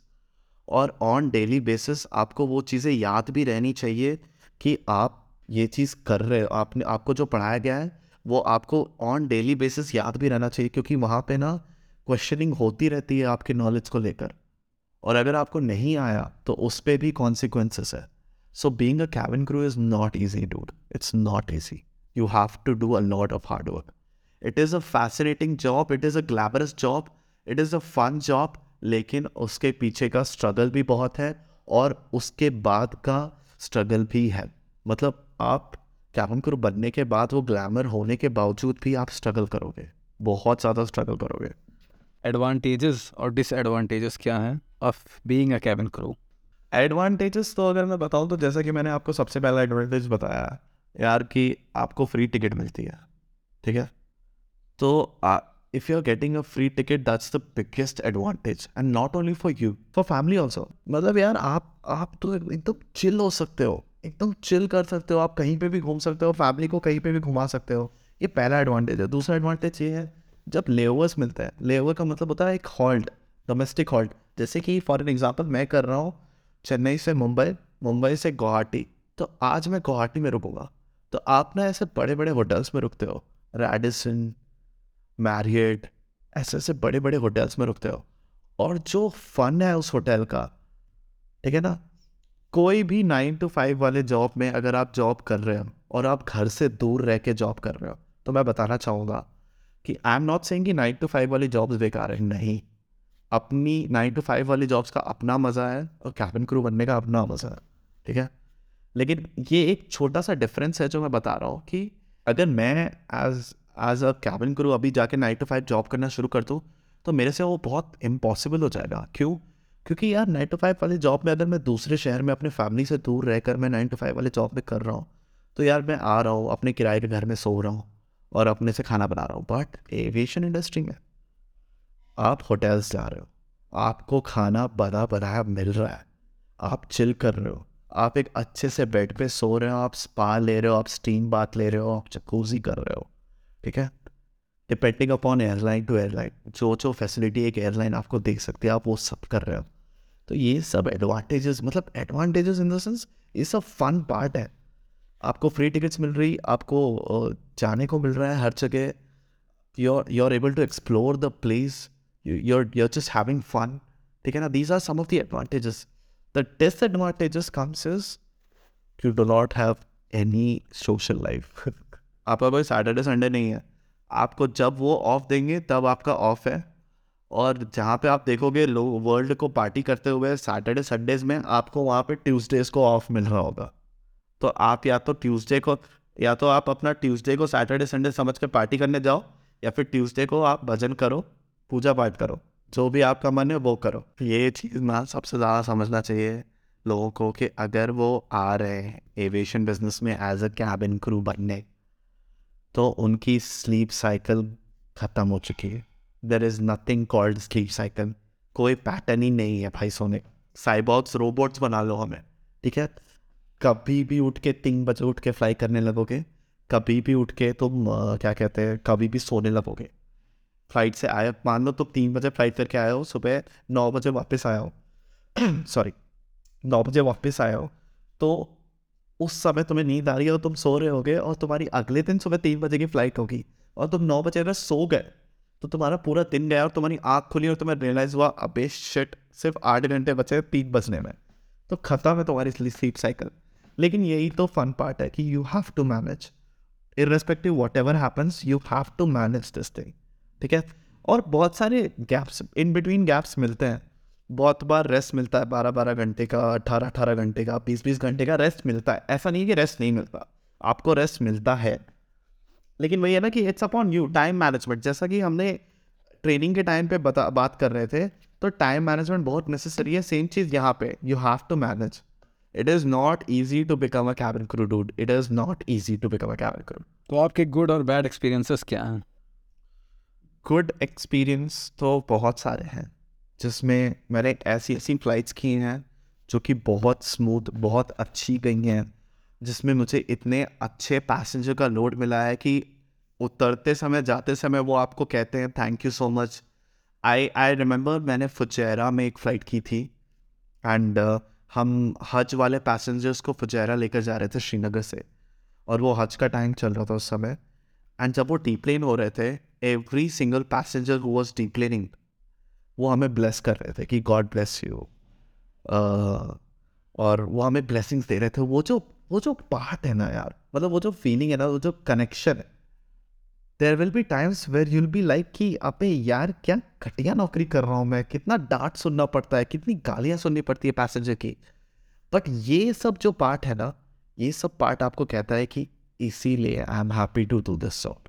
और ऑन डेली बेसिस आपको वो चीज़ें याद भी रहनी चाहिए कि आप ये चीज़ कर रहे हो। आपने, आपको जो पढ़ाया गया है, वो आपको ऑन डेली बेसिस याद भी रहना चाहिए क्योंकि वहाँ पे ना क्वेश्चनिंग होती रहती है आपके नॉलेज को लेकर। और अगर आपको नहीं आया तो उस पर भी कॉन्सिक्वेंसेस है। So being a cabin crew is not easy dude it's not easy you have to do a lot of hard work it is a fascinating job it is a glamorous job it is a fun job लेकिन उसके पीछे का struggle भी बहुत है और उसके बाद का स्ट्रगल भी है। मतलब आप कैबिन क्रू बनने के बाद वो ग्लैमर होने के बावजूद भी आप स्ट्रगल करोगे। बहुत ज़्यादा स्ट्रगल करोगे।
एडवांटेजेस और डिसएडवांटेजेस क्या हैं of being a cabin crew
advantages तो अगर मैं बताऊँ तो जैसा कि मैंने आपको सबसे पहला एडवांटेज बताया यार कि आपको फ्री टिकट मिलती है। ठीक है? तो if you are getting a free ticket that's the biggest advantage and not only for you for family also मतलब यार, आप आप तो एकदम चिल हो सकते हो। एकदम चिल कर सकते हो। आप कहीं पे भी घूम सकते हो। फैमिली को कहीं पे भी घुमा सकते हो। ये पहला एडवांटेज है। दूसरा एडवांटेज ये है, जब लेवर्स मिलते हैं। लेवर का मतलब होता है एक हॉल्ट डोमेस्टिक हॉल्ट जैसे कि फॉर एन एग्ज़ाम्पल मैं कर रहा हूँ चेन्नई से मुंबई मुंबई से गुवाहाटी। तो आज मैं गुवाहाटी में रुकूँगा। तो आप ना ऐसे बड़े बड़े होटल्स में रुकते हो। रेडिसन मैरियट ऐसे ऐसे बड़े बड़े होटल्स में रुकते हो। और जो फन है उस होटल का, ठीक है ना? कोई भी नाइन टू फाइव वाले जॉब में अगर आप जॉब कर रहे हो और आप घर से दूर रह के जॉब कर रहे हो तो मैं बताना चाहूँगा कि आई एम नॉट सेइंग कि नाइन टू फाइव वाली जॉब्स बेकार है, नहीं। अपनी नाइन टू फाइव वाली जॉब्स का अपना मज़ा है और कैबिन क्रू बनने का अपना मज़ा है, ठीक है? लेकिन ये एक छोटा सा डिफरेंस है जो मैं बता रहा हूँ कि अगर मैं एज एज अ कैबिन करो अभी जाके नाइन टू फाइव जॉब करना शुरू कर दूँ तो मेरे से वो बहुत इम्पॉसिबल हो जाएगा। क्यों? क्योंकि यार नाइन टू फाइव वाले जॉब में अगर मैं दूसरे शहर में अपने फैमिली से दूर रहकर मैं नाइन टू फाइव वाले जॉब में कर रहा हूँ तो यार मैं आ रहा हूँ, अपने किराए के घर में सो रहा हूँ और अपने से खाना बना रहा हूँ। बट एविएशन इंडस्ट्री में आप होटल्स जा रहे हो, आपको खाना बना बनाया मिल रहा है, आप चिल कर रहे हो, आप एक अच्छे से बेड पे सो रहे हो, आप स्पा ले रहे हो, आप स्टीम बात ले रहे हो, आप चकूजी कर रहे हो ठीक है? Depending upon airline to airline जो जो फैसिलिटी एक एयरलाइन आपको देख सकती है, आप वो सब कर रहे हो। तो ये सब एडवांटेजेस मतलब एडवांटेजेस इन द सेंस ये सब फन पार्ट है। आपको फ्री टिकट्स मिल रही, आपको जाने को मिल रहा है हर जगह। You you are able to explore the place you're you're just having fun, ठीक है ना? These are some of the advantages the disadvantages comes is, you do not have any social life. आपका कोई सैटरडे संडे नहीं है। आपको जब वो ऑफ़ देंगे, तब आपका ऑफ़ है। और जहाँ पे आप देखोगे, लोग वर्ल्ड को पार्टी करते हुए सैटरडे संडेज में आपको वहाँ पे ट्यूसडेज को ऑफ़ मिल रहा होगा। तो आप या तो ट्यूसडे को, या तो आप अपना ट्यूसडे को सैटरडे संडे समझ कर पार्टी करने जाओ, या फिर ट्यूसडे को आप भजन करो पूजा पाठ करो, जो भी आपका मन है वो करो। ये चीज़ ना सबसे ज़्यादा समझना चाहिए लोगों को कि अगर वो आ रहे हैं एविएशन बिज़नेस में एज अ कैबिन क्रू बनने तो उनकी स्लीप साइकिल ख़त्म हो चुकी है। There is nothing called sleep cycle कोई पैटर्न ही नहीं है भाई सोने। साइबॉक्स रोबोट्स बना लो हमें, ठीक है? कभी भी उठ के तीन बजे उठ के फ्लाई करने लगोगे। कभी भी उठ के तुम क्या कहते हैं, कभी भी सोने लगोगे। फ़्लाइट से आए, मान लो तुम तीन बजे फ़्लाइट करके आए हो, सुबह नौ बजे वापस आया हो। सॉरी नौ बजे वापस आए हो तो उस समय तुम्हें नींद आ रही है और तुम सो रहे होगे और तुम्हारी अगले दिन सुबह तीन बजे की फ़्लाइट होगी और तुम नौ बजे अगर सो गए तो तुम्हारा पूरा दिन गया और तुम्हारी आँख खुली और तुम्हें रियलाइज़ हुआ, अबे शिट सिर्फ़ आठ घंटे बचे तीन बजने में। तो खत्म है तुम्हारी स्लीप साइकिल लेकिन यही तो फन पार्ट है कि you have to manage irrespective whatever happens you have to manage this thing ठीक है? और बहुत सारे गैप्स इन बिटवीन गैप्स मिलते हैं। बहुत बार रेस्ट मिलता है बारह बारह घंटे का अठारह अठारह घंटे का बीस बीस घंटे का रेस्ट मिलता है। ऐसा नहीं है कि रेस्ट नहीं मिलता आपको रेस्ट मिलता है। लेकिन वही है ना कि it's upon you time management जैसा कि हमने ट्रेनिंग के टाइम पे बता बात कर रहे थे तो टाइम मैनेजमेंट बहुत नेसेसरी है। सेम चीज़ यहाँ पे you have to manage it is not easy to become a cabin crew dude it is not easy to become a cabin crew
तो आपके गुड और बैड एक्सपीरियंसेस क्या हैं?
गुड एक्सपीरियंस तो बहुत सारे हैं। जिसमें मैंने ऐसी ऐसी फ़्लाइट्स की हैं जो कि बहुत स्मूथ बहुत अच्छी गई हैं जिसमें मुझे इतने अच्छे पैसेंजर का लोड मिला है कि उतरते समय जाते समय वो आपको कहते हैं thank you so much I I remember मैंने फुजैरा में एक फ़्लाइट की थी एंड uh, हम हज वाले पैसेंजर्स को फुजैरा लेकर जा रहे थे श्रीनगर से और वो हज का टाइम चल रहा था उस समय एंड जब वो डीप्लेन हो रहे थे every single passenger was deplaning वो हमें ब्लेस कर रहे थे कि गॉड ब्लेस यू और वो हमें ब्लेसिंग्स दे रहे थे। वो जो वो जो पार्ट है ना यार मतलब वो जो फीलिंग है ना, वो जो कनेक्शन है। There will be times where you'll be like कि अबे यार, क्या घटिया नौकरी कर रहा हूँ मैं। कितना डांट सुनना पड़ता है, कितनी गालियाँ सुननी पड़ती है पैसेंजर की। बट ये सब जो पार्ट है ना, ये सब पार्ट आपको कहता है कि इसीलिए I am happy to do this sort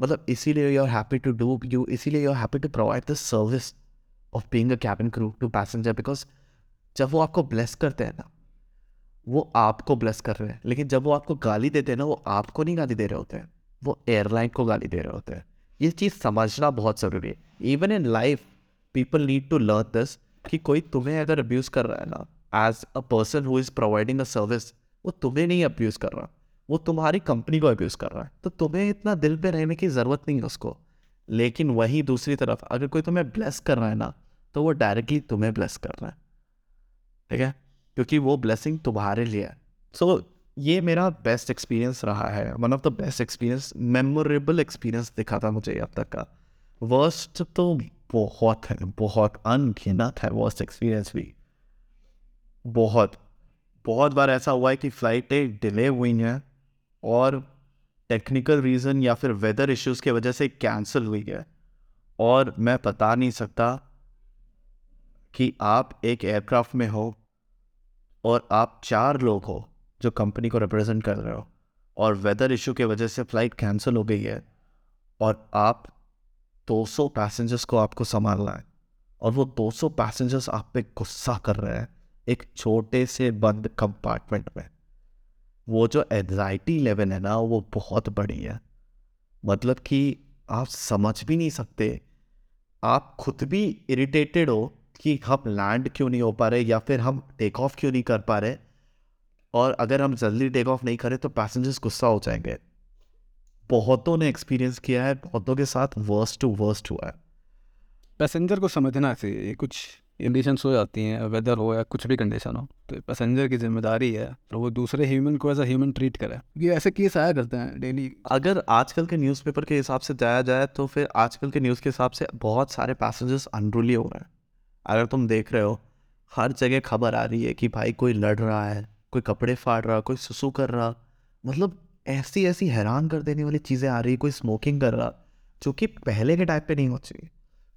मतलब इसीलिए you are happy to do you इसीलिए you are happy to provide the service of being a cabin crew to passenger because जब वो आपको ब्लेस करते हैं ना, वो आपको ब्लेस कर रहे हैं। लेकिन जब वो आपको गाली देते हैं ना, वो आपको नहीं गाली दे रहे होते हैं। वो एयरलाइन को गाली दे रहे होते हैं। ये चीज़ समझना बहुत ज़रूरी है। Even in life people need to learn this कि कोई तुम्हें अगर अब्यूज़ कर रहा है ना as a person who is providing a service वो तुम्हें नहीं अब्यूज़ कर रहा। वो तुम्हारी कंपनी को अब्यूज़ कर रहा है। तो तुम्हें इतना दिल पे रहने की ज़रूरत नहीं है उसको। लेकिन वहीं दूसरी तरफ़ अगर कोई तुम्हें ब्लेस कर रहा है ना तो वो डायरेक्टली तुम्हें ब्लेस कर रहा है। ठीक है? क्योंकि वो ब्लेसिंग तुम्हारे लिए है। सो so, ये मेरा बेस्ट एक्सपीरियंस रहा है। One of the best experience memorable experience दिखा था मुझे अब तक का। वर्स्ट तो बहुत है बहुत अनगिनत है वर्स्ट एक्सपीरियंस भी। बहुत बहुत बार ऐसा हुआ है कि फ़्लाइटें डिले हुई हैं और टेक्निकल रीज़न या फिर वेदर इश्यूज़ की वजह से कैंसिल हुई है। और मैं बता नहीं सकता कि आप एक एयरक्राफ्ट में हो और आप चार लोग हो जो कंपनी को रिप्रेजेंट कर रहे हो और वेदर इशू की वजह से फ़्लाइट कैंसिल हो गई है और आप 200 पैसेंजर्स को आपको संभालना है और वो 200 पैसेंजर्स आप पे गुस्सा कर रहे हैं एक छोटे से बंद कंपार्टमेंट में। वो जो एनजाइटी लेवल है ना, वो बहुत बड़ी है। मतलब कि आप समझ भी नहीं सकते। आप खुद भी इरिटेटेड हो कि हम लैंड क्यों नहीं हो पा रहे या फिर हम टेक ऑफ़ क्यों नहीं कर पा रहे। और अगर हम जल्दी टेक ऑफ़ नहीं करें तो पैसेंजर्स गुस्सा हो जाएँगे। बहुतों ने एक्सपीरियंस किया है, बहुतों के साथ वर्स्ट टू वर्स्ट हुआ है।
पैसेंजर को समझना चाहिए, कुछ कंडीशंस हो जाती हैं वेदर हो या कुछ भी कंडीशन हो तो पैसेंजर की ज़िम्मेदारी है तो वो दूसरे ह्यूमन को एज ह्यूमन ट्रीट करे। क्योंकि ऐसे केस आया करते हैं डेली
अगर आजकल के न्यूज़पेपर के हिसाब से जाया जाए तो फिर आजकल के न्यूज़ के हिसाब से बहुत सारे पैसेंजर्स अनरूली हो रहे हैं। अगर तुम देख रहे हो, हर जगह खबर आ रही है कि भाई कोई लड़ रहा है, कोई कपड़े फाड़ रहा, कोई सुसु कर रहा मतलब ऐसी ऐसी हैरान कर देने वाली चीज़ें आ रही कोई स्मोकिंग कर रहा, जो कि पहले के टाइप पे नहीं चाहिए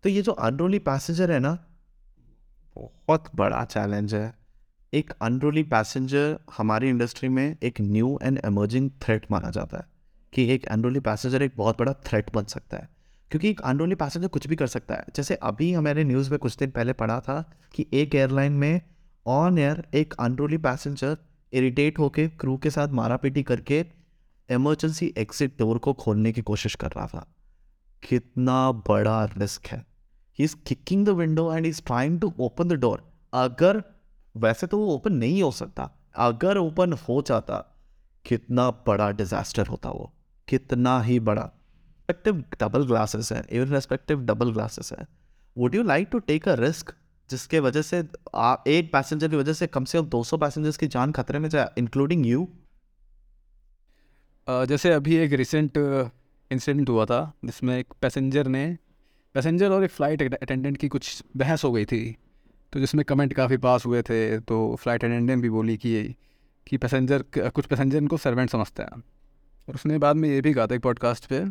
तो ये जो अनरोली पैसेंजर है ना बहुत बड़ा चैलेंज है। एक अनरोली पैसेंजर हमारी इंडस्ट्री में एक न्यू एंड एमर्जिंग थ्रेट माना जाता है कि एक अनरोली पैसेंजर एक बहुत बड़ा थ्रेट बन सकता है। क्योंकि एक अनरोली पैसेंजर कुछ भी कर सकता है। जैसे अभी हमारे न्यूज़ में कुछ दिन पहले पढ़ा था कि एक एयरलाइन में ऑन एयर एक अनरोली पैसेंजर इरिटेट होकर क्रू के साथ मारा पीटी करके एमरजेंसी एग्जिट डोर को खोलने की कोशिश कर रहा था। कितना बड़ा रिस्क है। Is kicking the window and is trying to open the door अगर, वैसे तो वो ओपन नहीं हो सकता। अगर ओपन हो जाता, कितना बड़ा डिजास्टर होता वो। कितना ही बड़ा। रेस्पेक्टिव डबल ग्लासेस है। इवन रेस्पेक्टिव डबल ग्लासेस है। Would you like to take a risk जिसके वजह से आप एक पैसेंजर की वजह से कम से कम 200 पैसेंजर्स की जान खतरे में जाए इंक्लूडिंग यू
जैसे अभी एक रिसेंट इंसिडेंट हुआ था, जिसमें एक पैसेंजर ने पैसेंजर और एक फ़्लाइट अटेंडेंट की कुछ बहस हो गई थी तो जिसमें कमेंट काफ़ी पास हुए थे तो फ़्लाइट अटेंडेंट भी बोली कि कि पैसेंजर कुछ पैसेंजर इनको सर्वेंट समझते हैं। और उसने बाद में ये भी कहा था एक पॉडकास्ट पे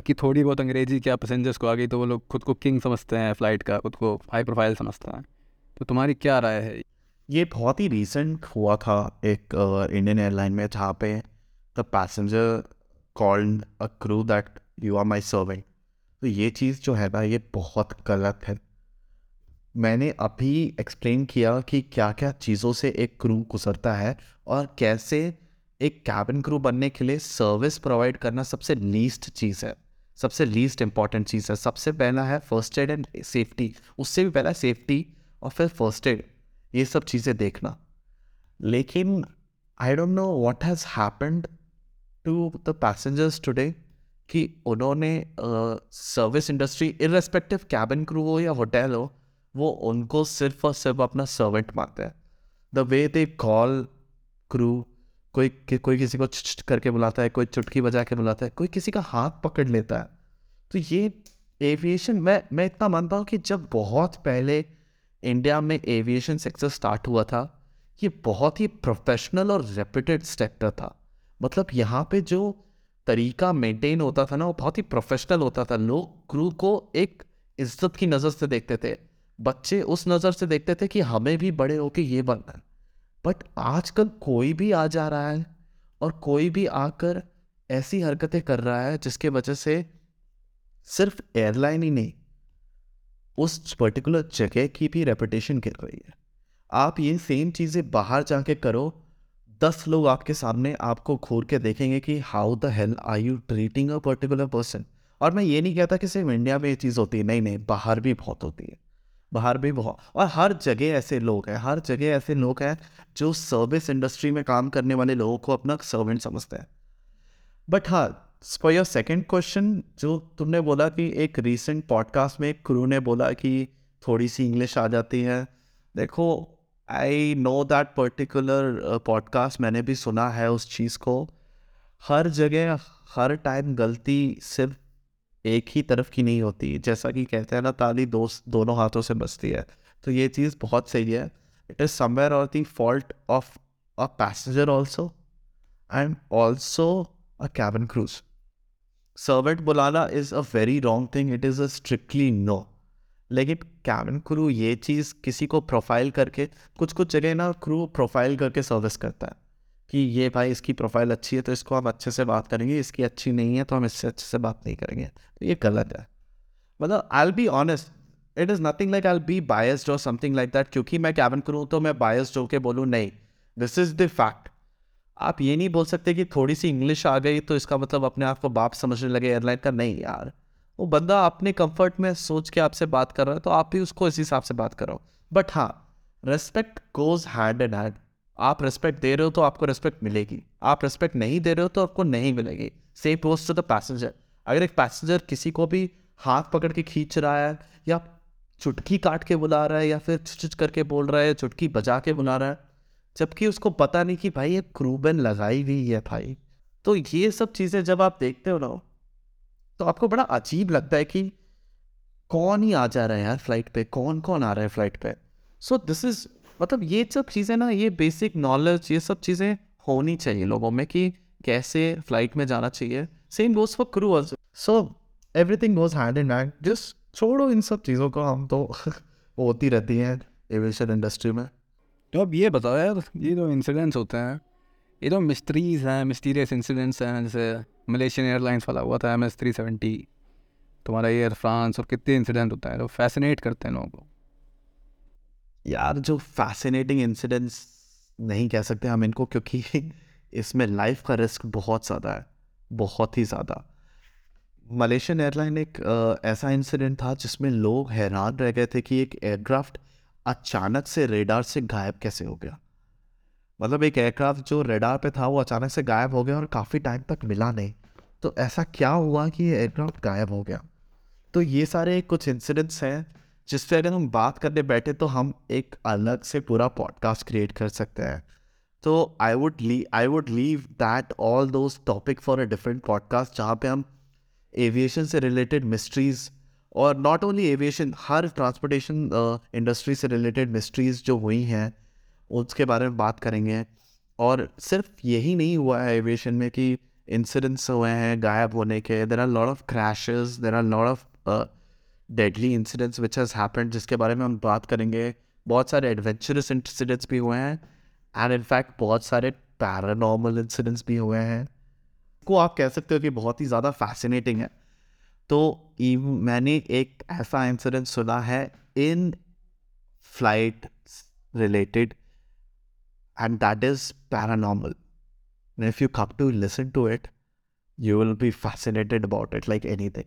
कि थोड़ी बहुत अंग्रेज़ी क्या पैसेंजर्स को आ गई तो वो लोग खुद को किंग समझते हैं फ़्लाइट का, खुद को हाई प्रोफ़ाइल समझते हैं। तो तुम्हारी क्या राय है?
ये बहुत ही रिसेंट हुआ था एक इंडियन एयरलाइन में, जहाँ पे the passenger called a crew that you are my servant तो ये चीज़ जो है ना, ये बहुत गलत है। मैंने अभी एक्सप्लेन किया कि क्या क्या चीज़ों से एक क्रू गुजरता है और कैसे एक कैबिन क्रू बनने के लिए सर्विस प्रोवाइड करना सबसे लीस्ट चीज़ है, सबसे लीस्ट इंपॉर्टेंट चीज़ है, सबसे पहला है फ़र्स्ट एड एंड सेफ्टी उससे भी पहला सेफ्टी और फिर फ़र्स्ट एड ये सब चीज़ें देखना। लेकिन I don't know what has happened to the passengers today कि उन्होंने service industry irrespective cabin crew हो या होटल हो वो उनको सिर्फ़ और सिर्फ़ अपना सर्वेंट मानते हैं। The way they call crew कोई कि, कोई किसी को च करके बुलाता है कोई चुटकी बजा के बुलाता है कोई किसी का हाथ पकड़ लेता है। तो ये एविएशन मैं मैं इतना मानता हूँ कि जब बहुत पहले इंडिया में एविएशन सेक्टर स्टार्ट हुआ था ये बहुत ही प्रोफेशनल और रेप्यूटेड सेक्टर था। मतलब यहाँ पे जो तरीका मेंटेन होता था ना, वो बहुत ही प्रोफेशनल होता था। लोग क्रू को एक इज़्ज़त की नज़र से देखते थे। बच्चे उस नज़र से देखते थे कि हमें भी बड़े होके ये बनना है। बट आजकल कोई भी आ जा रहा है और कोई भी आकर ऐसी हरकतें कर रहा है जिसके वजह से सिर्फ़ एयरलाइन ही नहीं, उस पर्टिकुलर जगह की भी रेपुटेशन गिर रही है। आप ये सेम चीज़ें बाहर जाके करो दस लोग आपके सामने आपको घूर के देखेंगे कि how the hell are you treating a particular person और मैं ये नहीं कहता कि सिर्फ़ इंडिया में ये चीज़ होती है, नहीं नहीं, बाहर भी बहुत होती है। बाहर भी बहुत, और हर जगह ऐसे लोग हैं, हर जगह ऐसे लोग हैं जो सर्विस इंडस्ट्री में काम करने वाले लोगों को अपना सर्वेंट समझते हैं। बट हाँ फॉर योर सेकेंड क्वेश्चन जो तुमने बोला कि एक रिसेंट पॉडकास्ट में क्रू ने बोला कि थोड़ी सी इंग्लिश आ जाती है, देखो I know that particular podcast मैंने भी सुना है उस चीज़ को। हर जगह, हर टाइम गलती सिर्फ़ एक ही तरफ़ की नहीं होती। जैसा कि कहते हैं ना, ताली दो दोनों हाथों से बसती है। तो ये चीज़ बहुत सही है। इट इज़ समवेयर और the fault of a passenger also and also a cabin crew's servant बुलाना is a very wrong thing it is a strictly no लेकिन कैबिन क्रू ये चीज़ किसी को प्रोफ़ाइल करके, कुछ कुछ जगह ना क्रू प्रोफ़ाइल करके सर्विस करता है कि ये भाई इसकी प्रोफ़ाइल अच्छी है तो इसको हम अच्छे से बात करेंगे, इसकी अच्छी नहीं है तो हम इससे अच्छे से बात नहीं करेंगे। तो ये गलत है। मतलब I be honest it is nothing like I be biased और समथिंग लाइक दैट क्योंकि मैं कैबिन करूँ तो मैं बायस्ड होकर बोलूँ, नहीं दिस इज़ द फैक्ट आप ये नहीं बोल सकते कि थोड़ी सी इंग्लिश आ गई तो इसका मतलब अपने आप को बाप समझने लगे एयरलाइन का, नहीं यार। वो बंदा अपने कंफर्ट में सोच के आपसे बात कर रहा है तो आप भी उसको इस हिसाब से बात करो बट हाँ respect goes hand and hand आप रेस्पेक्ट दे रहे हो तो आपको रेस्पेक्ट मिलेगी। आप रेस्पेक्ट नहीं दे रहे हो तो आपको नहीं मिलेगी। Same post to the passenger अगर एक पैसेंजर किसी को भी हाथ पकड़ के खींच रहा है, या चुटकी काट के बुला रहा है, या फिर चुच करके बोल रहा है चुटकी बजा के बुला रहा है, जबकि उसको पता नहीं कि भाई ये क्रूबन लगाई हुई है भाई। तो ये सब चीज़ें जब आप देखते हो ना तो आपको बड़ा अजीब लगता है कि कौन ही आ जा रहा है यार फ़्लाइट पे कौन कौन आ रहा है फ़्लाइट पे। सो दिस इज़ मतलब ये सब चीज़ें ना, ये बेसिक नॉलेज ये सब चीज़ें होनी चाहिए लोगों में कि कैसे फ़्लाइट में जाना चाहिए। Same goes for crew also so everything goes hand in hand just छोड़ो इन सब चीज़ों को, हम तो होती रहती हैं एविएशन इंडस्ट्री में।
तो अब ये बताओ यार, ये जो इंसिडेंट्स होते हैं, ये जो मिस्ट्रीज हैं मिस्टीरियस इंसिडेंट्स हैं, जैसे मलेशियन एयरलाइंस वाला हुआ था एम एस थ्री सेवेंटी तुम्हारा एयर फ्रांस और कितने इंसिडेंट होता है? जो फैसिनेट करते हैं लोगों को।
यार, जो फैसिनेटिंग इंसिडेंट्स नहीं कह सकते हम इनको, क्योंकि इसमें लाइफ का रिस्क बहुत ज़्यादा है। बहुत ही ज़्यादा। मलेशियन एयरलाइन एक ऐसा इंसिडेंट था जिसमें लोग हैरान रह गए थे कि एक एयरक्राफ्ट अचानक से रेडार से गायब कैसे हो गया। मतलब एक एयरक्राफ्ट जो रेडार पे था, वो अचानक से गायब हो गया और काफ़ी टाइम तक मिला नहीं। तो ऐसा क्या हुआ कि ये एयरक्राफ्ट गायब हो गया? तो ये सारे कुछ इंसिडेंट्स हैं जिस पर अगर हम बात करने बैठे तो हम एक अलग से पूरा पॉडकास्ट क्रिएट कर सकते हैं। तो I would lee I would leave that all those topic for a different podcast जहाँ पे हम एविएशन से रिलेटेड मिस्ट्रीज़ और नॉट ओनली एविएशन हर ट्रांसपोर्टेशन इंडस्ट्री से रिलेटेड मिस्ट्रीज़ जो हुई हैं उसके बारे में बात करेंगे। और सिर्फ़ यही नहीं हुआ है एविएशन में कि इंसिडेंट्स हुए हैं, गायब होने के। There are lot of crashes there are lot of deadly incidents which has happened जिसके बारे में हम बात करेंगे। बहुत सारे एडवेंचरस इंसिडेंट्स भी हुए हैं एंड इनफैक्ट बहुत सारे पैरानॉर्मल इंसिडेंट्स भी हुए हैं। को आप कह सकते हो कि बहुत ही ज़्यादा फैसिनेटिंग है। तो मैंने एक ऐसा इंसिडेंट सुना है in flight related and that is paranormal if you come to listen to it you will be fascinated about it like anything.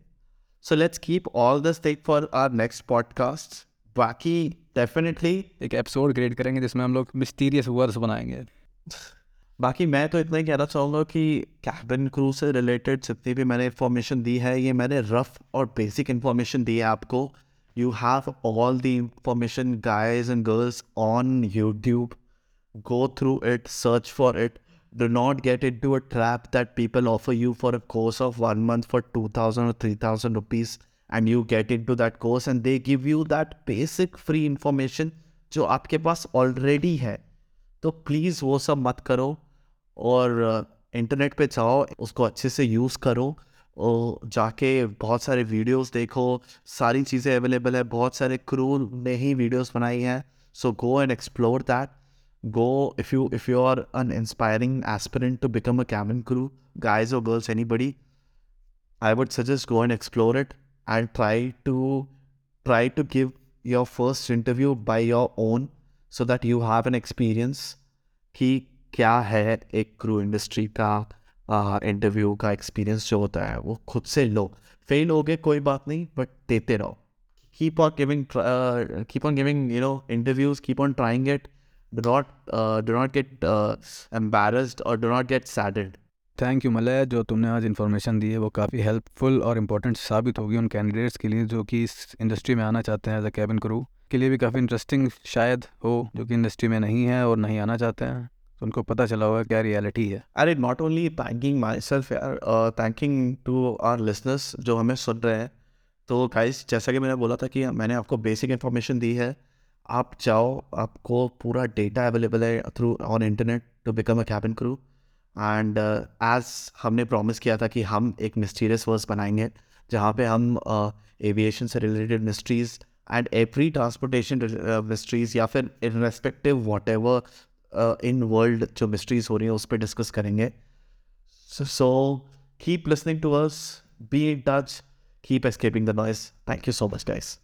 So let's keep all this thing for our next podcast बाकी definitely
एक episode create करेंगे जिसमें हम लोग mysterious words बनाएँगे।
बाकी मैं तो इतना ही कहना चाहूँगा कि कैबिन क्रू से रिलेटेड जितनी भी मैंने इन्फॉर्मेशन दी है ये मैंने रफ और बेसिक इन्फॉर्मेशन दी है आपको। You have all the information guys and girls on YouTube go through it, search for it. Do not get into a trap that people offer you for a course of one month for 2000 or 3000 rupees and you get into that course and they give you that basic free information जो आपके पास already है तो please वो सब मत करो और internet पे जाओ उसको अच्छे से यूज़ करो और जाके बहुत सारे वीडियोस देखो सारी चीज़ें अवेलेबल है बहुत सारे क्रू ने ही वीडियोस बनाई हैं so go and explore that go if you if you are an inspiring aspirant to become a cabin crew guys or girls anybody i would suggest go and explore it and try to try to give your first interview by your own so that you have an experience कि क्या है एक crew industry का interview का experience जो होता है वो खुद से लो फेल हो गए कोई बात नहीं बट देते रहो keep on giving uh, keep on giving you know interviews keep on trying it Do not uh, do not get uh, embarrassed or do not get saddened
thank you Malay जो तुमने आज information दी है वो काफ़ी helpful और important साबित होगी उन कैंडिडेट्स के लिए जो कि इस इंडस्ट्री में आना चाहते हैं एज अ कैबिन क्रू के लिए भी काफ़ी इंटरेस्टिंग शायद हो जो कि इंडस्ट्री में नहीं है और नहीं आना चाहते हैं। तो उनको पता चला होगा क्या रियलिटी है।
अरे not only thanking myself thanking to our listeners जो हमें सुन रहे हैं। तो गाइस जैसा कि मैंने बोला था कि मैंने आपको बेसिक इन्फॉर्मेशन दी है आप जाओ आपको पूरा डेटा अवेलेबल है through on internet to become a cabin crew and as हमने प्रॉमिस किया था कि हम एक मिस्टीरियस वर्स बनाएँगे जहाँ पे हम एविएशन uh, से related mysteries and every transportation mysteries या फिर in respective whatever in world जो मिस्ट्रीज़ हो रही हैं उस पर डिस्कस करेंगे. So keep listening to us be in touch keep escaping the noise thank you so much guys